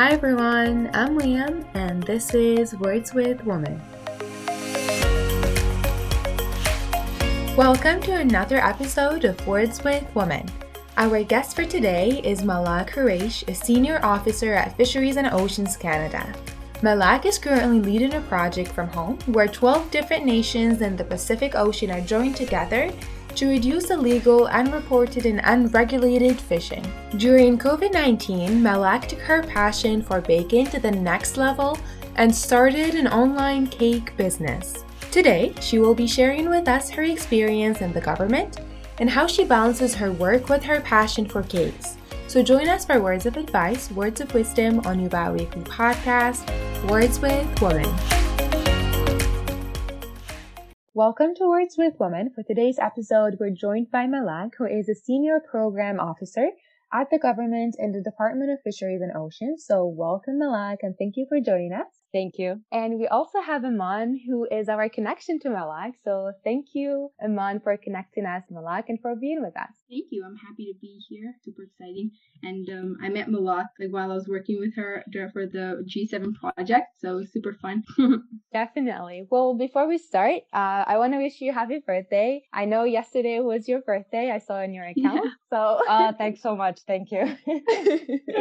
Hi everyone, I'm Liam, and this is Words with Woman. Welcome to another episode of Words with Woman. Our guest for today is Malak Hreiche, a senior officer at Fisheries and Oceans Canada. Malak is currently leading a project from home where 12 different nations in the Pacific Ocean are joined together to reduce illegal, unreported, and unregulated fishing. During COVID 19, Malak took her passion for baking to the next level and started an online cake business. Today, she will be sharing with us her experience in the government and how she balances her work with her passion for cakes. So join us for words of advice, words of wisdom on Yuba Weekly Podcast, Words with Woman. Welcome to Words with Women. For today's episode, we're joined by Malak, who is a senior program officer at the government in the Department of Fisheries and Oceans. So welcome, Malak, and thank you for joining us. Thank you. And we also have Iman, who is our connection to Malak. So thank you, Iman, for connecting us, Malak, and for being with us. Thank you. I'm happy to be here. Super exciting. And um, I met Malak like while I was working with her for the G7 project. So it was super fun. Definitely. Well, before we start, uh, I want to wish you happy birthday. I know yesterday was your birthday. I saw in your account. Yeah. So uh, thanks so much. Thank you.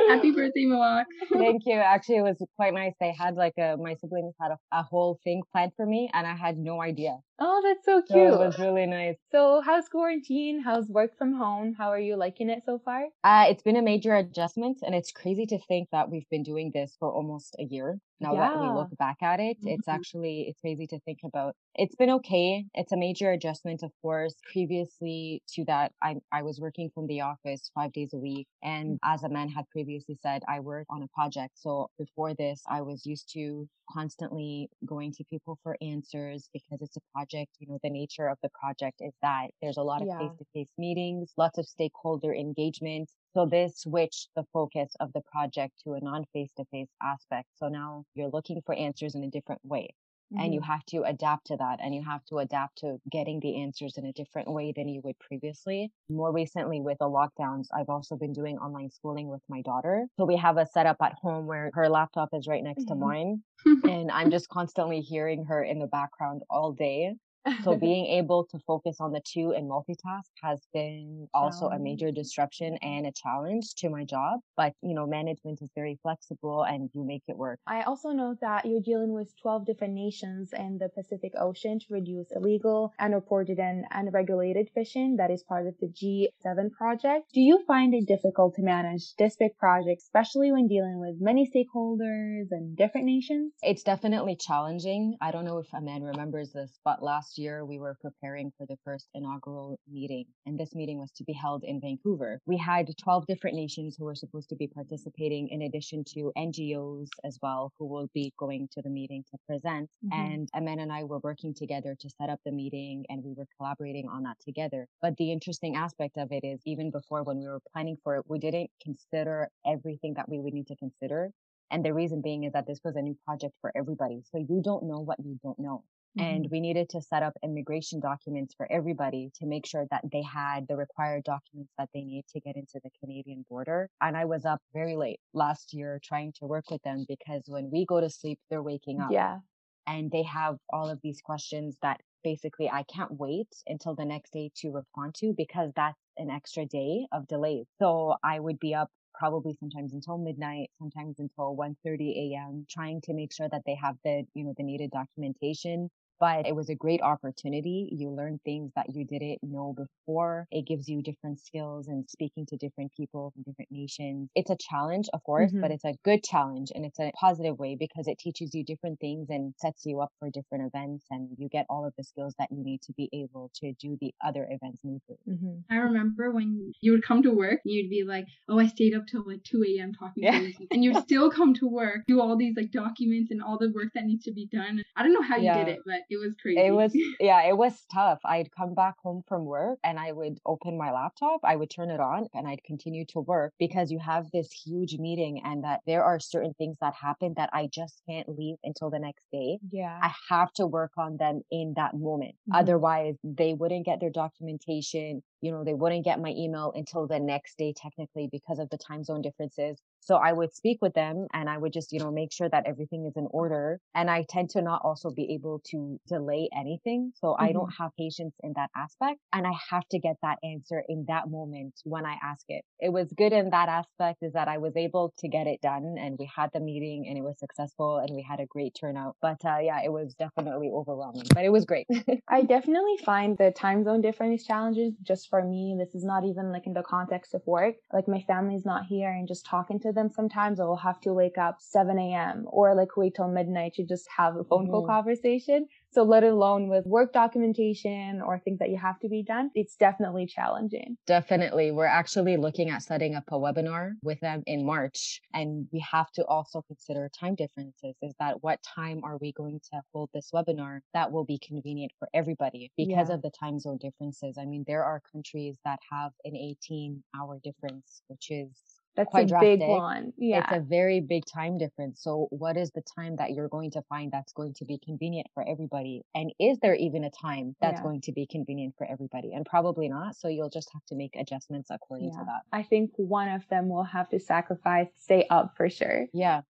happy birthday, Malak. Thank you. Actually, it was quite nice. They had like a, my siblings had a, a whole thing planned for me and I had no idea. Oh, that's so cute. So it was really nice. So how's quarantine? How's work from home? How are you liking it so far? Uh, it's been a major adjustment and it's crazy to think that we've been doing this for almost a year. Now yeah. that we look back at it, mm-hmm. it's actually, it's crazy to think about. It's been okay. It's a major adjustment, of course. Previously to that, I, I was working from the office five days a week. And as Iman had previously said, I work on a project. So before this, I was used to constantly going to people for answers because it's a project. You know, the nature of the project is that there's a lot of face to face meetings, lots of stakeholder engagement. So this switched the focus of the project to a non face to face aspect. So now you're looking for answers in a different way. Mm-hmm. And you mm-hmm. have to adapt to that and you have to adapt to getting the answers in a different way than you would previously. More recently with the lockdowns, I've also been doing online schooling with my daughter. So we have a setup at home where her laptop is right next mm-hmm. to mine and I'm just constantly hearing her in the background all day so being able to focus on the two and multitask has been also a major disruption and a challenge to my job. But, you know, management is very flexible and you make it work. I also know that you're dealing with 12 different nations in the Pacific Ocean to reduce illegal, unreported, and unregulated fishing that is part of the G7 project. Do you find it difficult to manage this big project, especially when dealing with many stakeholders and different nations? It's definitely challenging. I don't know if Iman remembers this, but last year we were preparing for the first inaugural meeting, and this meeting was to be held in Vancouver. We had 12 different nations who were supposed to be participating, in addition to NGOs as well, who will be going to the meeting to present. Mm-hmm. And Iman and I were working together to set up the meeting, and we were collaborating on that together. But the interesting aspect of it is, even before when we were planning for it, we didn't consider everything that we would need to consider. And the reason being is that this was a new project for everybody. So you don't know what you don't know. Mm-hmm. And we needed to set up immigration documents for everybody to make sure that they had the required documents that they need to get into the Canadian border. And I was up very late last year trying to work with them because when we go to sleep, they're waking up. Yeah. And they have all of these questions that basically I can't wait until the next day to respond to because that's an extra day of delay. So I would be up probably sometimes until midnight, sometimes until 1:30 a.m. trying to make sure that they have the, you know, the needed documentation but it was a great opportunity. You learn things that you didn't know before. It gives you different skills and speaking to different people from different nations. It's a challenge, of course, mm-hmm. but it's a good challenge and it's a positive way because it teaches you different things and sets you up for different events and you get all of the skills that you need to be able to do the other events smoothly. Mm-hmm. I remember when you would come to work, you'd be like, oh, I stayed up till like 2 a.m. talking yeah. to you. And you'd still come to work, do all these like documents and all the work that needs to be done. I don't know how you yeah. did it, but it was crazy. It was, yeah, it was tough. I'd come back home from work and I would open my laptop, I would turn it on and I'd continue to work because you have this huge meeting and that there are certain things that happen that I just can't leave until the next day. Yeah. I have to work on them in that moment. Mhm. Otherwise, they wouldn't get their documentation. You know, they wouldn't get my email until the next day, technically, because of the time zone differences. So I would speak with them and I would just, you know, make sure that everything is in order. And I tend to not also be able to delay anything. So I don't have patience in that aspect. And I have to get that answer in that moment when I ask it. It was good in that aspect is that I was able to get it done and we had the meeting and it was successful and we had a great turnout. But uh, yeah, it was definitely overwhelming, but it was great. I definitely find the time zone difference challenges just for me. This is not even like in the context of work. Like my family's not here and just talking to them sometimes I will have to wake up 7 a.m. or like wait till midnight to just have a phone call Mhm. conversation. So let alone with work documentation or things that you have to be done, it's definitely challenging. Definitely. We're actually looking at setting up a webinar with them in March. And we have to also consider time differences. Is that what time are we going to hold this webinar that will be convenient for everybody because Yeah. of the time zone differences? I mean, there are countries that have an 18 hour difference, which is That's quite a big one. Yeah. It's a very big time difference. So, what is the time that you're going to find that's going to be convenient for everybody? And is there even a time that's Yeah. going to be convenient for everybody? And probably not. So, you'll just have to make adjustments according to that. I think one of them will have to sacrifice, stay up for sure. Yeah.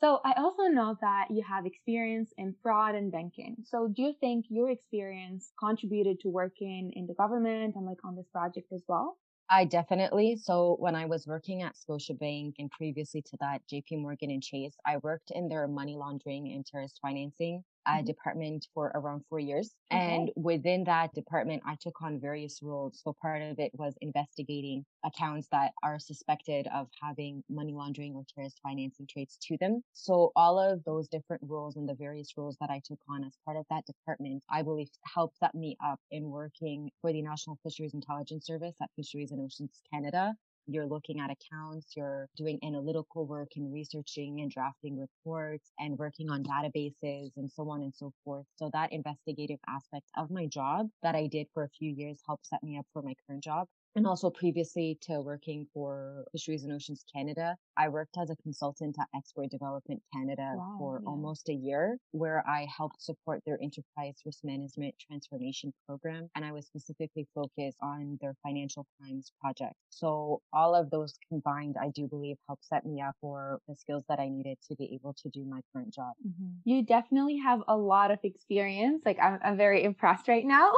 So I also know that you have experience in fraud and banking. So do you think your experience contributed to working in the government and like on this project as well? I definitely. So when I was working at Scotiabank and previously to that, JP Morgan and Chase, I worked in their money laundering and terrorist financing uh, Mhm. department for around four years. Okay. And within that department, I took on various roles. So part of it was investigating accounts that are suspected of having money laundering or terrorist financing traits to them. So all of those different roles and the various roles that I took on as part of that department, I believe helped set me up in working for the National Fisheries Intelligence Service at Fisheries and Oceans Canada. You're looking at accounts, you're doing analytical work and researching and drafting reports and working on databases and so on and so forth. So that investigative aspect of my job that I did for a few years helped set me up for my current job. And also previously to working for Fisheries and Oceans Canada, I worked as a consultant at Export Development Canada Wow, for yeah. almost a year, where I helped support their enterprise risk management transformation program. And I was specifically focused on their financial crimes project. So all of those combined, I do believe helped set me up for the skills that I needed to be able to do my current job. Mm-hmm. You definitely have a lot of experience. Like I'm, I'm very impressed right now.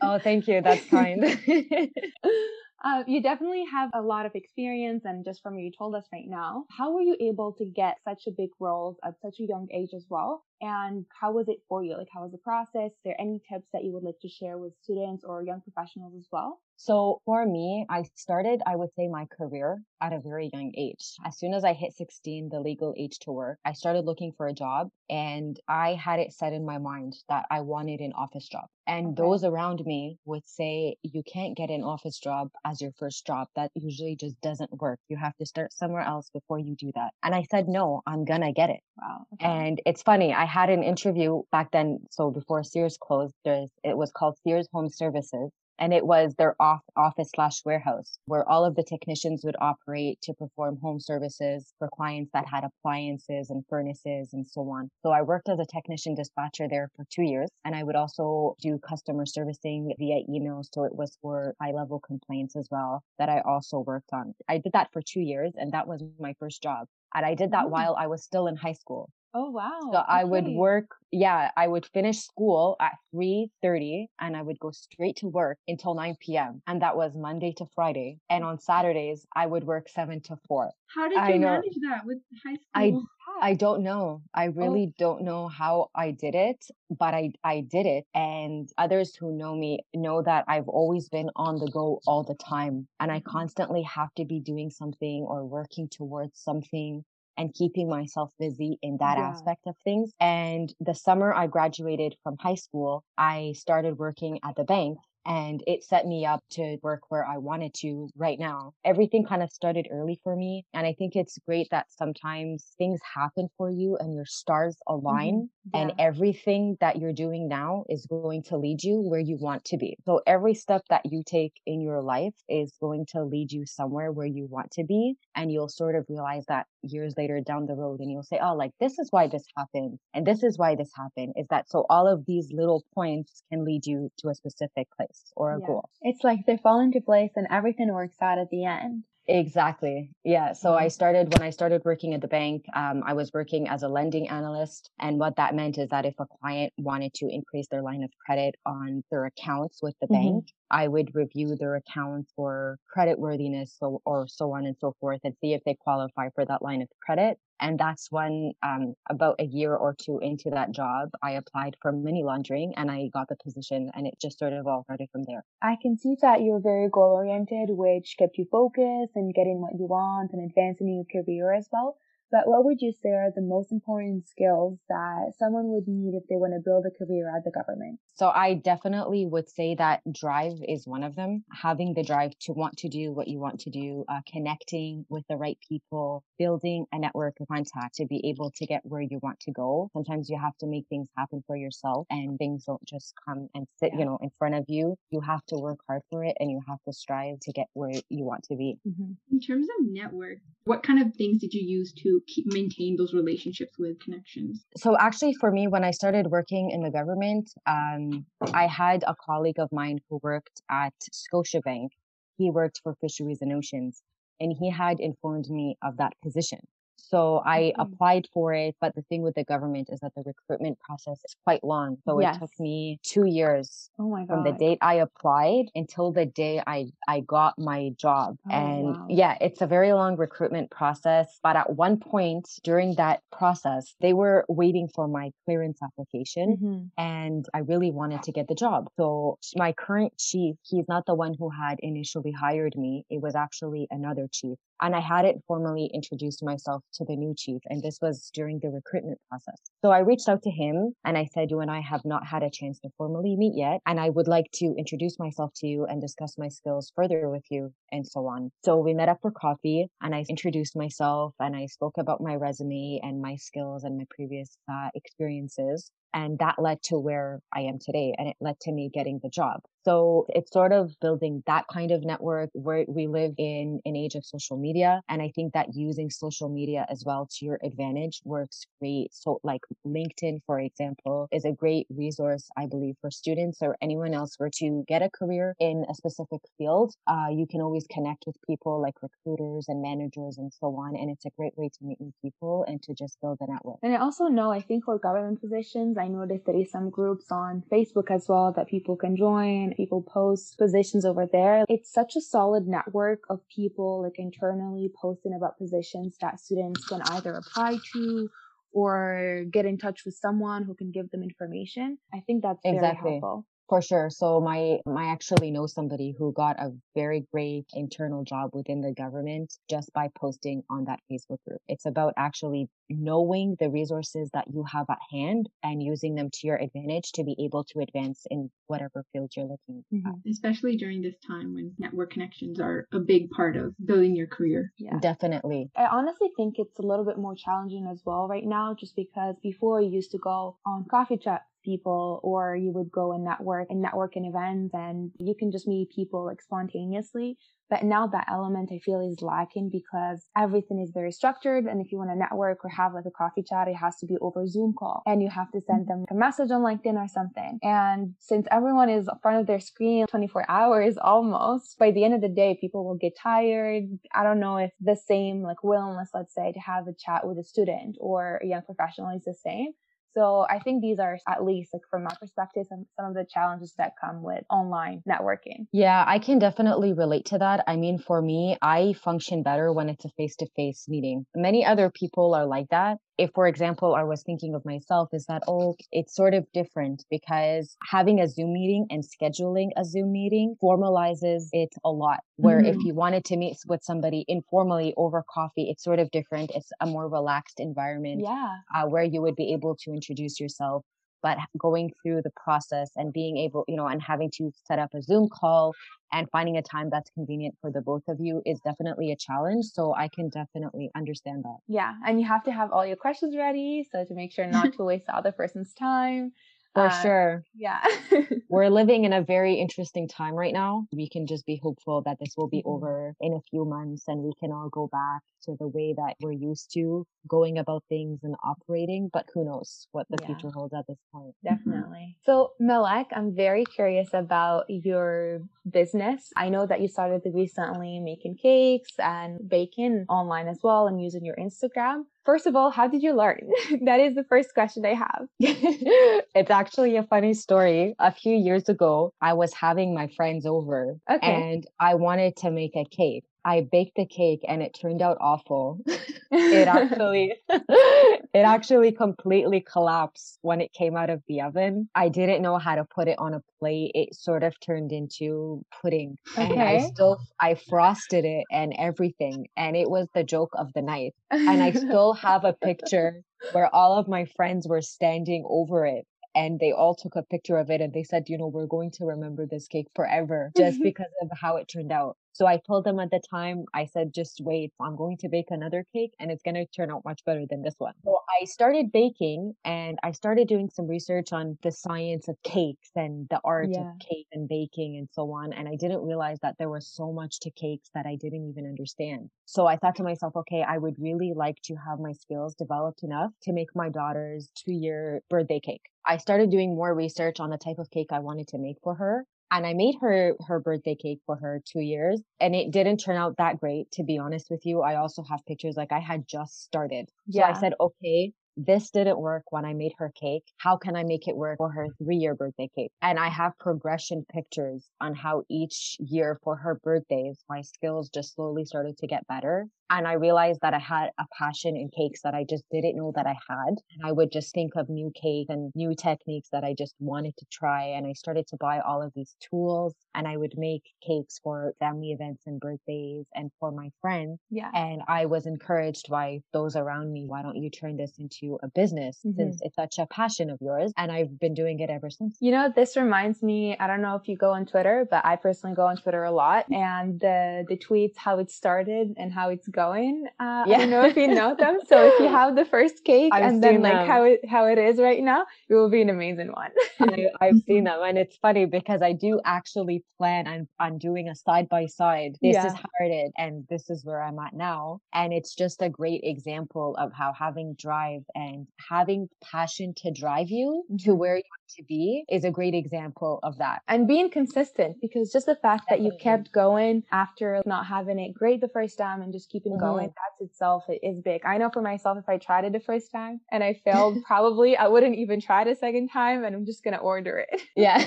Oh, thank you. That's kind. Uh, you definitely have a lot of experience, and just from what you told us right now, how were you able to get such a big roles at such a young age as well? And how was it for you? Like, how was the process? Is there any tips that you would like to share with students or young professionals as well? So for me, I started, I would say my career at a very young age. As soon as I hit 16, the legal age to work, I started looking for a job and I had it set in my mind that I wanted an office job. And Okay. those around me would say, you can't get an office job as your first job. That usually just doesn't work. You have to start somewhere else before you do that. And I said, no, I'm gonna get it. Wow. okay. And it's funny, I had an interview back then. So before Sears closed, there's, it was called Sears Home Services. And it was their off office slash warehouse where all of the technicians would operate to perform home services for clients that had appliances and furnaces and so on. So I worked as a technician dispatcher there for two years and I would also do customer servicing via email. So it was for high level complaints as well that I also worked on. I did that for two years and that was my first job. And I did that Mm. while I was still in high school. Oh, wow. So I would work, yeah, I would finish school at 3.30 and I would go straight to work until 9 p.m. And that was Monday to Friday. And on Saturdays, I would work 7 to 4. How did I you know. manage that with high school? I I don't know. I Oh. really don't know how I did it, but I, I did it. And others who know me know that I've always been on the go all the time. And I Mhm. constantly have to be doing something or working towards something and keeping myself busy in that Yeah. aspect of things. And the summer I graduated from high school, I started working at the bank and it set me up to work where I wanted to right now. Everything kind of started early for me. And I think it's great that sometimes things happen for you and your stars align mm-hmm. yeah. and everything that you're doing now is going to lead you where you want to be. So every step that you take in your life is going to lead you somewhere where you want to be. And you'll sort of realize that years later down the road and you'll say, Oh, like this is why this happened. And this is why this happened is that so all of these little points can lead you to a specific place or a yeah. goal. It's like they fall into place and everything works out at the end. Exactly. Yeah. So I started when I started working at the bank, um, I was working as a lending analyst. And what that meant is that if a client wanted to increase their line of credit on their accounts with the mm-hmm. bank, I would review their accounts for credit worthiness so, or so on and so forth and see if they qualify for that line of credit. And that's when, um, about a year or two into that job, I applied for money laundering and I got the position and it just sort of all started from there. I can see that you're very goal oriented, which kept you focused and getting what you want and advancing in your career as well. But what would you say are the most important skills that someone would need if they want to build a career at the government? So I definitely would say that drive is one of them. Having the drive to want to do what you want to do, uh, connecting with the right people, building a network of contact to be able to get where you want to go. Sometimes you have to make things happen for yourself and things don't just come and sit, yeah. you know, in front of you. You have to work hard for it and you have to strive to get where you want to be. Mm-hmm. In terms of network, what kind of things did you use to keep maintain those relationships with connections? So actually, for me, when I started working in the government, um, I had a colleague of mine who worked at Scotiabank. He worked for Fisheries and Oceans, and he had informed me of that position. So I mm-hmm. applied for it, but the thing with the government is that the recruitment process is quite long. So yes. it took me two years oh my God. from the date I applied until the day I, I got my job. Oh, and wow. yeah, it's a very long recruitment process. But at one point during that process, they were waiting for my clearance application mm-hmm. and I really wanted to get the job. So my current chief, he's not the one who had initially hired me. It was actually another chief and I hadn't formally introduced myself to the new chief. And this was during the recruitment process. So I reached out to him and I said, you and I have not had a chance to formally meet yet. And I would like to introduce myself to you and discuss my skills further with you and so on. So we met up for coffee and I introduced myself and I spoke about my resume and my skills and my previous uh, experiences. And that led to where I am today. And it led to me getting the job. So it's sort of building that kind of network where we live in an age of social media. And I think that using social media as well to your advantage works great. So like LinkedIn, for example, is a great resource, I believe, for students or anyone else where to get a career in a specific field. Uh, you can always connect with people like recruiters and managers and so on. And it's a great way to meet new people and to just build a network. And I also know, I think for government positions, I noticed there is some groups on Facebook as well that people can join people post positions over there. It's such a solid network of people like internally posting about positions that students can either apply to or get in touch with someone who can give them information. I think that's exactly. very helpful. For sure. So my, I actually know somebody who got a very great internal job within the government just by posting on that Facebook group. It's about actually knowing the resources that you have at hand and using them to your advantage to be able to advance in whatever field you're looking mm-hmm. at. Especially during this time when network connections are a big part of building your career. Yeah. Definitely. I honestly think it's a little bit more challenging as well right now, just because before you used to go on coffee chat people or you would go and network and network in events and you can just meet people like spontaneously. But now that element I feel is lacking because everything is very structured. And if you want to network or have like a coffee chat, it has to be over Zoom call and you have to send them a message on LinkedIn or something. And since everyone is in front of their screen 24 hours almost, by the end of the day, people will get tired. I don't know if the same like willingness, let's say, to have a chat with a student or a young professional is the same. So I think these are at least like from my perspective, some, some of the challenges that come with online networking. Yeah, I can definitely relate to that. I mean, for me, I function better when it's a face to face meeting. Many other people are like that if for example i was thinking of myself is that oh it's sort of different because having a zoom meeting and scheduling a zoom meeting formalizes it a lot where mm-hmm. if you wanted to meet with somebody informally over coffee it's sort of different it's a more relaxed environment yeah uh, where you would be able to introduce yourself but going through the process and being able, you know, and having to set up a Zoom call and finding a time that's convenient for the both of you is definitely a challenge. So I can definitely understand that. Yeah. And you have to have all your questions ready. So to make sure not to waste the other person's time. For uh, sure. Yeah. We're living in a very interesting time right now. We can just be hopeful that this will be mm-hmm. over in a few months and we can all go back to the way that we're used to going about things and operating. But who knows what the yeah. future holds at this point. Definitely. So, Malak, I'm very curious about your business. I know that you started recently making cakes and baking online as well and using your Instagram. First of all, how did you learn? that is the first question I have. it's actually a funny story. A few years ago, I was having my friends over okay. and I wanted to make a cake. I baked the cake and it turned out awful. it actually it actually completely collapsed when it came out of the oven. I didn't know how to put it on a plate. It sort of turned into pudding. Okay. And I still I frosted it and everything and it was the joke of the night. And I still have a picture where all of my friends were standing over it and they all took a picture of it and they said, you know, we're going to remember this cake forever just because of how it turned out. So I told them at the time, I said, just wait, I'm going to bake another cake and it's going to turn out much better than this one. So I started baking and I started doing some research on the science of cakes and the art yeah. of cake and baking and so on. And I didn't realize that there was so much to cakes that I didn't even understand. So I thought to myself, okay, I would really like to have my skills developed enough to make my daughter's two year birthday cake. I started doing more research on the type of cake I wanted to make for her and I made her her birthday cake for her two years and it didn't turn out that great to be honest with you. I also have pictures like I had just started. So yeah. I said, okay, this didn't work when I made her cake. How can I make it work for her three year birthday cake? And I have progression pictures on how each year for her birthdays, my skills just slowly started to get better. And I realized that I had a passion in cakes that I just didn't know that I had. And I would just think of new cake and new techniques that I just wanted to try. And I started to buy all of these tools and I would make cakes for family events and birthdays and for my friends. Yeah. And I was encouraged by those around me. Why don't you turn this into a business mm-hmm. since it's such a passion of yours? And I've been doing it ever since. You know, this reminds me, I don't know if you go on Twitter, but I personally go on Twitter a lot and the, the tweets, how it started and how it's going. Uh, yeah. I don't know if you know them. So if you have the first cake I've and then like them. how it how it is right now, it will be an amazing one. I, have seen them, and it's funny because I do actually plan on on doing a side by side. This yeah. is how it is, and this is where I'm at now, and it's just a great example of how having drive and having passion to drive you mm-hmm. to where you to be is a great example of that. And being consistent because just the fact Definitely. that you kept going after not having it great the first time and just keeping mm-hmm. going that's itself it is big. I know for myself, if I tried it the first time and I failed, probably I wouldn't even try it a second time and I'm just going to order it. yeah.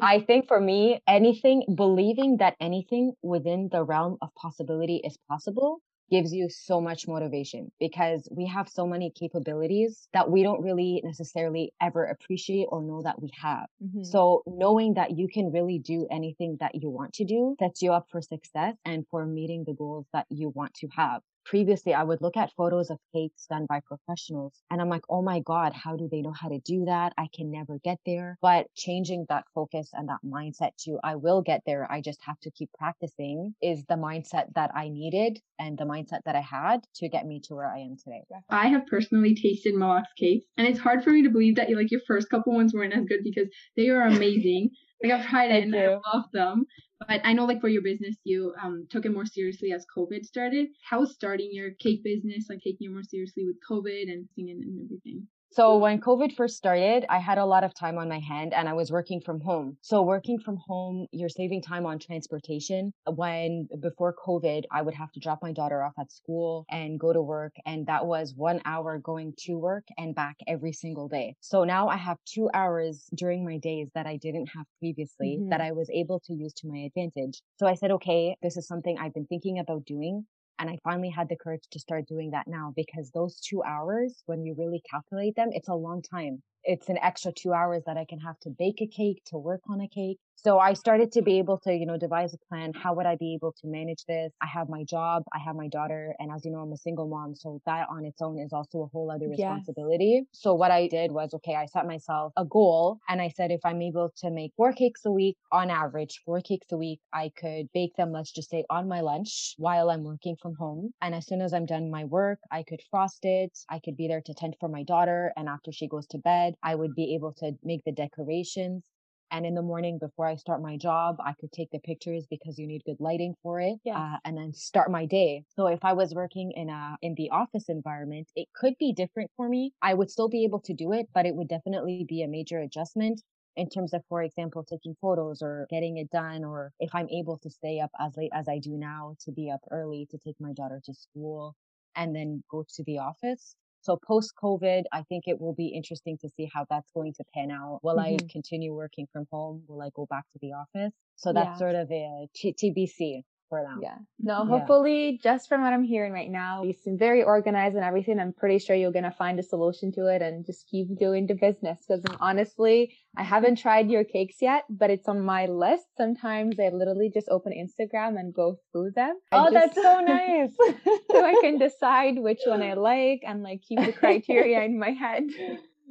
I think for me, anything, believing that anything within the realm of possibility is possible gives you so much motivation because we have so many capabilities that we don't really necessarily ever appreciate or know that we have. Mm-hmm. So knowing that you can really do anything that you want to do sets you up for success and for meeting the goals that you want to have previously I would look at photos of cakes done by professionals and I'm like, oh my God, how do they know how to do that? I can never get there. But changing that focus and that mindset to I will get there. I just have to keep practicing is the mindset that I needed and the mindset that I had to get me to where I am today. I have personally tasted Malak's cakes and it's hard for me to believe that you like your first couple ones weren't as good because they are amazing. like I've tried it and I love them. But I know like for your business you um took it more seriously as COVID started. How was starting your cake business, like taking it more seriously with COVID and singing and everything? So when COVID first started, I had a lot of time on my hand and I was working from home. So working from home, you're saving time on transportation. When before COVID, I would have to drop my daughter off at school and go to work. And that was one hour going to work and back every single day. So now I have two hours during my days that I didn't have previously mm-hmm. that I was able to use to my advantage. So I said, okay, this is something I've been thinking about doing. And I finally had the courage to start doing that now because those two hours, when you really calculate them, it's a long time. It's an extra two hours that I can have to bake a cake, to work on a cake. So I started to be able to, you know, devise a plan. How would I be able to manage this? I have my job, I have my daughter, and as you know, I'm a single mom. So that on its own is also a whole other responsibility. Yes. So what I did was, okay, I set myself a goal and I said, if I'm able to make four cakes a week on average, four cakes a week, I could bake them, let's just say on my lunch while I'm working from home. And as soon as I'm done my work, I could frost it. I could be there to tend for my daughter. And after she goes to bed, I would be able to make the decorations. And in the morning before I start my job, I could take the pictures because you need good lighting for it. Yeah. Uh, and then start my day. So if I was working in a, in the office environment, it could be different for me. I would still be able to do it, but it would definitely be a major adjustment in terms of, for example, taking photos or getting it done, or if I'm able to stay up as late as I do now to be up early to take my daughter to school and then go to the office. So post COVID, I think it will be interesting to see how that's going to pan out. Will mm-hmm. I continue working from home? Will I go back to the office? So that's yeah. sort of a t- TBC for them. Yeah. No, hopefully, yeah. just from what I'm hearing right now, you seem very organized and everything. I'm pretty sure you're going to find a solution to it and just keep doing the business. Because honestly, I haven't tried your cakes yet, but it's on my list. Sometimes I literally just open Instagram and go through them. Oh, just, that's so nice. so I can decide which one I like and like keep the criteria in my head.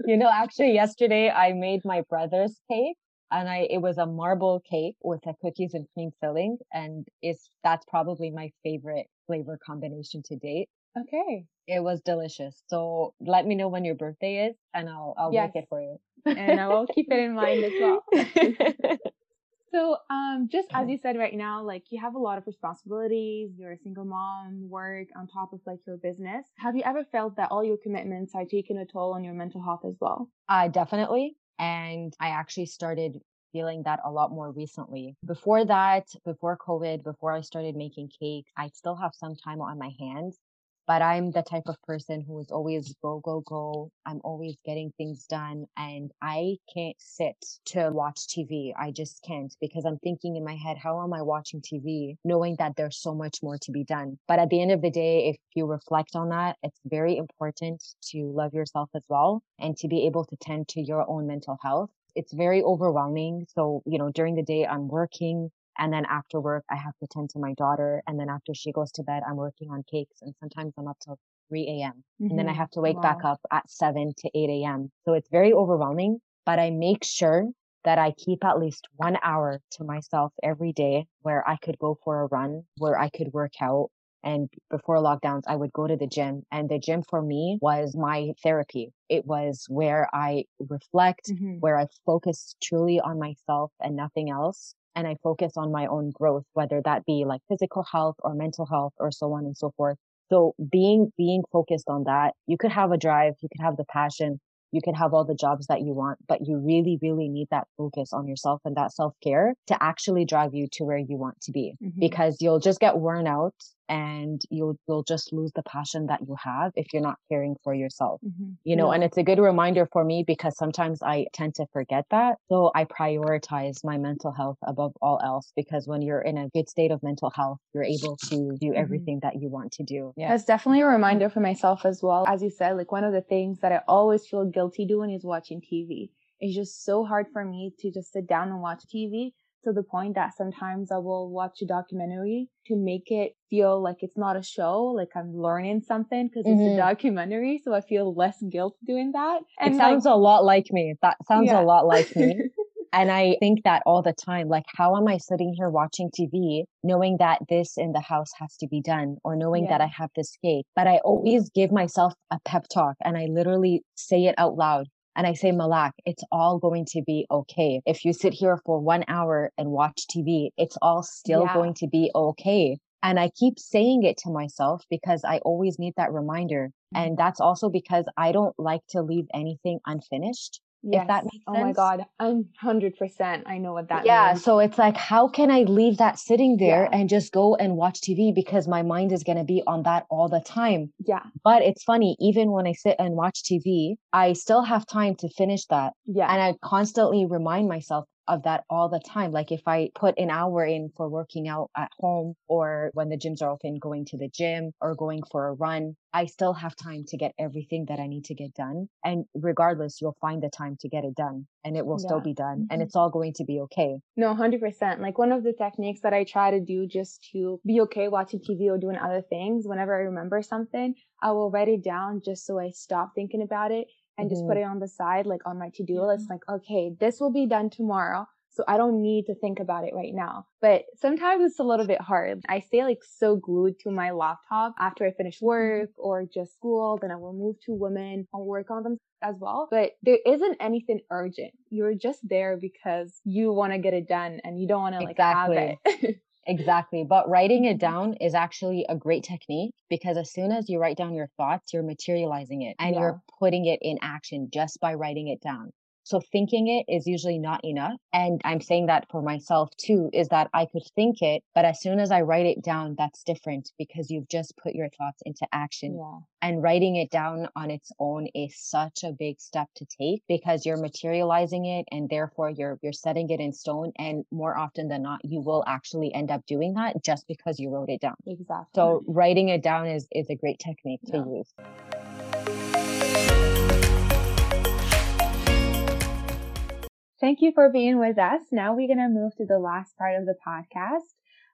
You know, actually, yesterday I made my brother's cake and I it was a marble cake with a cookies and cream filling, and it's that's probably my favorite flavor combination to date. Okay, it was delicious. So let me know when your birthday is, and I'll I'll yes. make it for you. and I will keep it in mind as well. so, um, just as you said right now, like you have a lot of responsibilities. You're a single mom, work on top of like your business. Have you ever felt that all your commitments are taking a toll on your mental health as well? Uh, definitely. And I actually started feeling that a lot more recently. Before that, before COVID, before I started making cakes, I still have some time on my hands but I'm the type of person who is always go, go, go. I'm always getting things done and I can't sit to watch TV. I just can't because I'm thinking in my head, how am I watching TV knowing that there's so much more to be done? But at the end of the day, if you reflect on that, it's very important to love yourself as well and to be able to tend to your own mental health it's very overwhelming. So, you know, during the day, I'm working. And then after work, I have to tend to my daughter. And then after she goes to bed, I'm working on cakes. And sometimes I'm up till 3 a.m. Mm-hmm. And then I mm-hmm. have to wake wow. back up at 7 to 8 a.m. So it's very overwhelming, but I make sure that I keep at least one hour to myself every day where I could go for a run, where I could work out. And before lockdowns, I would go to the gym and the gym for me was my therapy. It was where I reflect, mm-hmm. where I focus truly on myself and nothing else and I focus on my own growth, whether that be like physical health or mental health or so on and so forth. So being, being focused on that, you could have a drive, you could have the passion, you could have all the jobs that you want, but you really, really need that focus on yourself and that self care to actually drive you to where you want to be mm-hmm. because you'll just get worn out and you'll you'll just lose the passion that you have if you're not caring for yourself mm-hmm. you know yeah. and it's a good reminder for me because sometimes i tend to forget that so i prioritize my mental health above all else because when you're in a good state of mental health you're able to do mm-hmm. everything mm-hmm. that you want to do yeah that's definitely a reminder for myself as well as you said like one of the things that i always feel guilty doing is watching tv it's just so hard for me to just sit down and watch tv to the point that sometimes I will watch a documentary to make it feel like it's not a show, like I'm learning something because mm-hmm. it's a mm-hmm. documentary. So I feel less guilt doing that. And it sounds like, a lot like me. That sounds yeah. a lot like me. and I think that all the time, like, how am I sitting here watching TV knowing that this in the house has to be done or knowing yeah. that I have this cake? But I always give myself a pep talk and I literally say it out loud. And I say, Malak, it's all going to be okay. If you sit here for one hour and watch TV, it's all still yeah. going to be okay. And I keep saying it to myself because I always need that reminder. Mm-hmm. And that's also because I don't like to leave anything unfinished. Yes. If that makes sense. Oh my God. I'm 100%. I know what that yeah, means. So it's like, how can I leave that sitting there yeah. and just go and watch TV because my mind is going to be on that all the time. Yeah. But it's funny, even when I sit and watch TV, I still have time to finish that. Yeah. And I constantly remind myself, of that all the time. Like if I put an hour in for working out at home or when the gyms are open, going to the gym or going for a run, I still have time to get everything that I need to get done. And regardless, you'll find the time to get it done and it will yeah. still be done mm-hmm. and it's all going to be okay. No, 100%. Like one of the techniques that I try to do just to be okay watching TV or doing other things, whenever I remember something, I will write it down just so I stop thinking about it and mm-hmm. just put it on the side, like on my to do list, like, okay, this will be done tomorrow. So I don't need to think about it right now. But sometimes it's a little bit hard. I stay like so glued to my laptop after I finish mm-hmm. work or just school. Then I will move to women and work on them as well. But there isn't anything urgent. You're just there because you want to get it done and you don't want to like exactly. have it. Exactly. But writing it down is actually a great technique because as soon as you write down your thoughts, you're materializing it and yeah. you're putting it in action just by writing it down. So thinking it is usually not enough. And I'm saying that for myself too, is that I could think it, but as soon as I write it down, that's different because you've just put your thoughts into action. Yeah. And writing it down on its own is such a big step to take because you're materializing it and therefore you're you're setting it in stone. And more often than not, you will actually end up doing that just because you wrote it down. Exactly. So writing it down is is a great technique to yeah. use. Thank you for being with us. Now we're going to move to the last part of the podcast.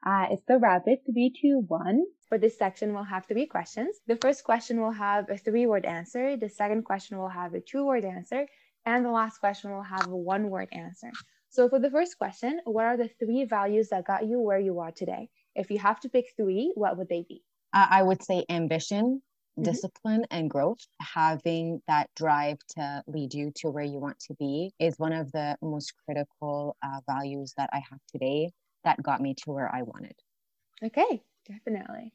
Uh, it's the rapid three, two, one. For this section, we'll have three questions. The first question will have a three word answer. The second question will have a two word answer. And the last question will have a one word answer. So for the first question, what are the three values that got you where you are today? If you have to pick three, what would they be? Uh, I would say ambition, mm-hmm. discipline and growth, having that drive to lead you to where you want to be is one of the most critical uh, values that I have today that got me to where I wanted. Okay, definitely.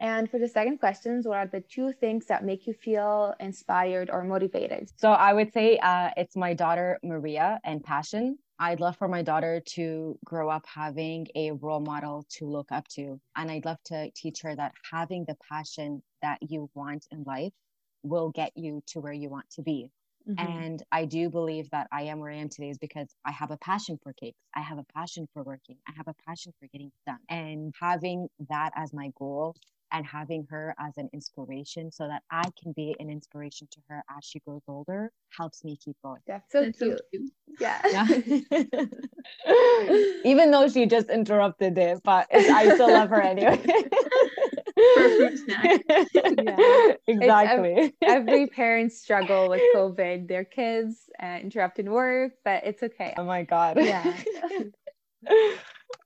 And for the second questions, what are the two things that make you feel inspired or motivated? So I would say uh, it's my daughter Maria and passion. I'd love for my daughter to grow up having a role model to look up to. And I'd love to teach her that having the passion that you want in life will get you to where you want to be. Mm-hmm. And I do believe that I am where I am today is because I have a passion for cakes. I have a passion for working. I have a passion for getting done. And having that as my goal and having her as an inspiration so that I can be an inspiration to her as she grows older helps me keep going. That's so, cute. so cute. Yeah. yeah. Even though she just interrupted it, but I still love her anyway. For fruit snack. yeah. Exactly. Every, every, parent struggle with COVID, their kids uh, interrupting work, but it's okay. Oh my God. Yeah.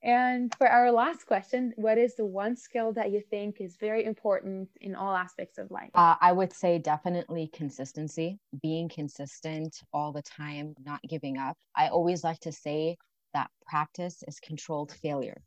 And for our last question, what is the one skill that you think is very important in all aspects of life? Uh, I would say definitely consistency, being consistent all the time, not giving up. I always like to say that practice is controlled failure.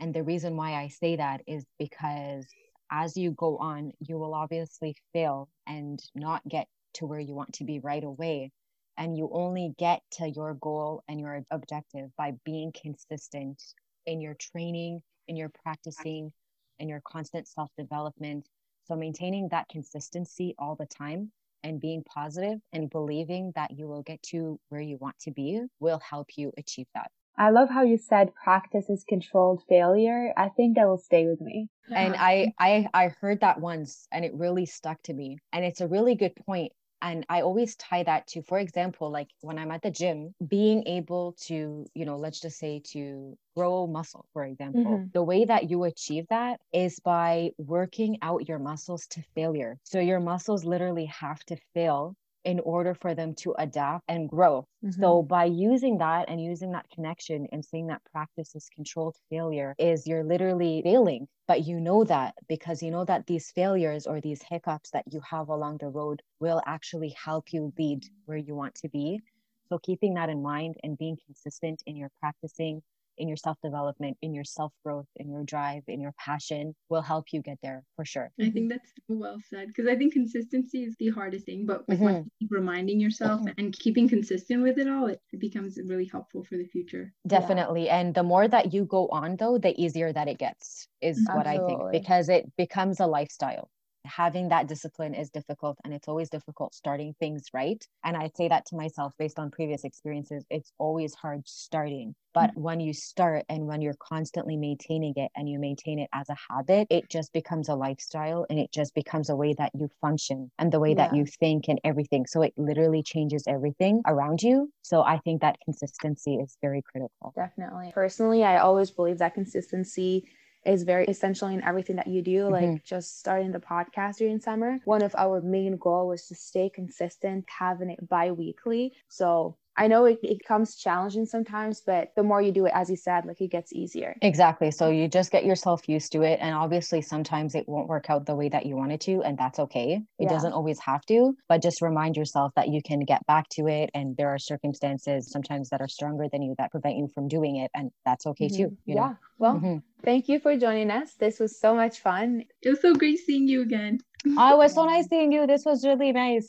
And the reason why I say that is because as you go on, you will obviously fail and not get to where you want to be right away. And you only get to your goal and your objective by being consistent in your training, in your practicing, in your constant self development. So, maintaining that consistency all the time and being positive and believing that you will get to where you want to be will help you achieve that. I love how you said practice is controlled failure. I think that will stay with me. And I, I I heard that once and it really stuck to me. And it's a really good point and i always tie that to for example like when i'm at the gym being able to you know let's just say to grow muscle for example mm-hmm. the way that you achieve that is by working out your muscles to failure so your muscles literally have to fail in order for them to adapt and grow. Mm-hmm. So by using that and using that connection and saying that practice is controlled failure is you're literally failing, but you know that because you know that these failures or these hiccups that you have along the road will actually help you lead where you want to be. So keeping that in mind and being consistent in your practicing in your self development, in your self growth, in your drive, in your passion will help you get there for sure. I think that's well said because I think consistency is the hardest thing, but like mm-hmm. keep reminding yourself mm-hmm. and keeping consistent with it all, it, it becomes really helpful for the future. Definitely. Yeah. And the more that you go on, though, the easier that it gets, is Absolutely. what I think, because it becomes a lifestyle having that discipline is difficult and it's always difficult starting things right. And I say that to myself based on previous experiences. It's always hard starting. But mm-hmm. when you start and when you're constantly maintaining it and you maintain it as a habit, it just becomes a lifestyle and it just becomes a way that you function and the way yeah. that you think and everything. So it literally changes everything around you. So I think that consistency is very critical. Definitely. Personally, I always believe that consistency is very essential in everything that you do. Mm-hmm. Like just starting the podcast during summer, one of our main goal was to stay consistent, having it bi-weekly. So I know it, it comes challenging sometimes, but the more you do it, as you said, like it gets easier. Exactly. So you just get yourself used to it. And obviously, sometimes it won't work out the way that you want it to, and that's okay. It yeah. doesn't always have to, but just remind yourself that you can get back to it. And there are circumstances sometimes that are stronger than you that prevent you from doing it. And that's okay mm-hmm. too. yeah. Know? Well, mm-hmm. thank you for joining us. This was so much fun. It was so great seeing you again. oh, it was so nice seeing you. This was really nice.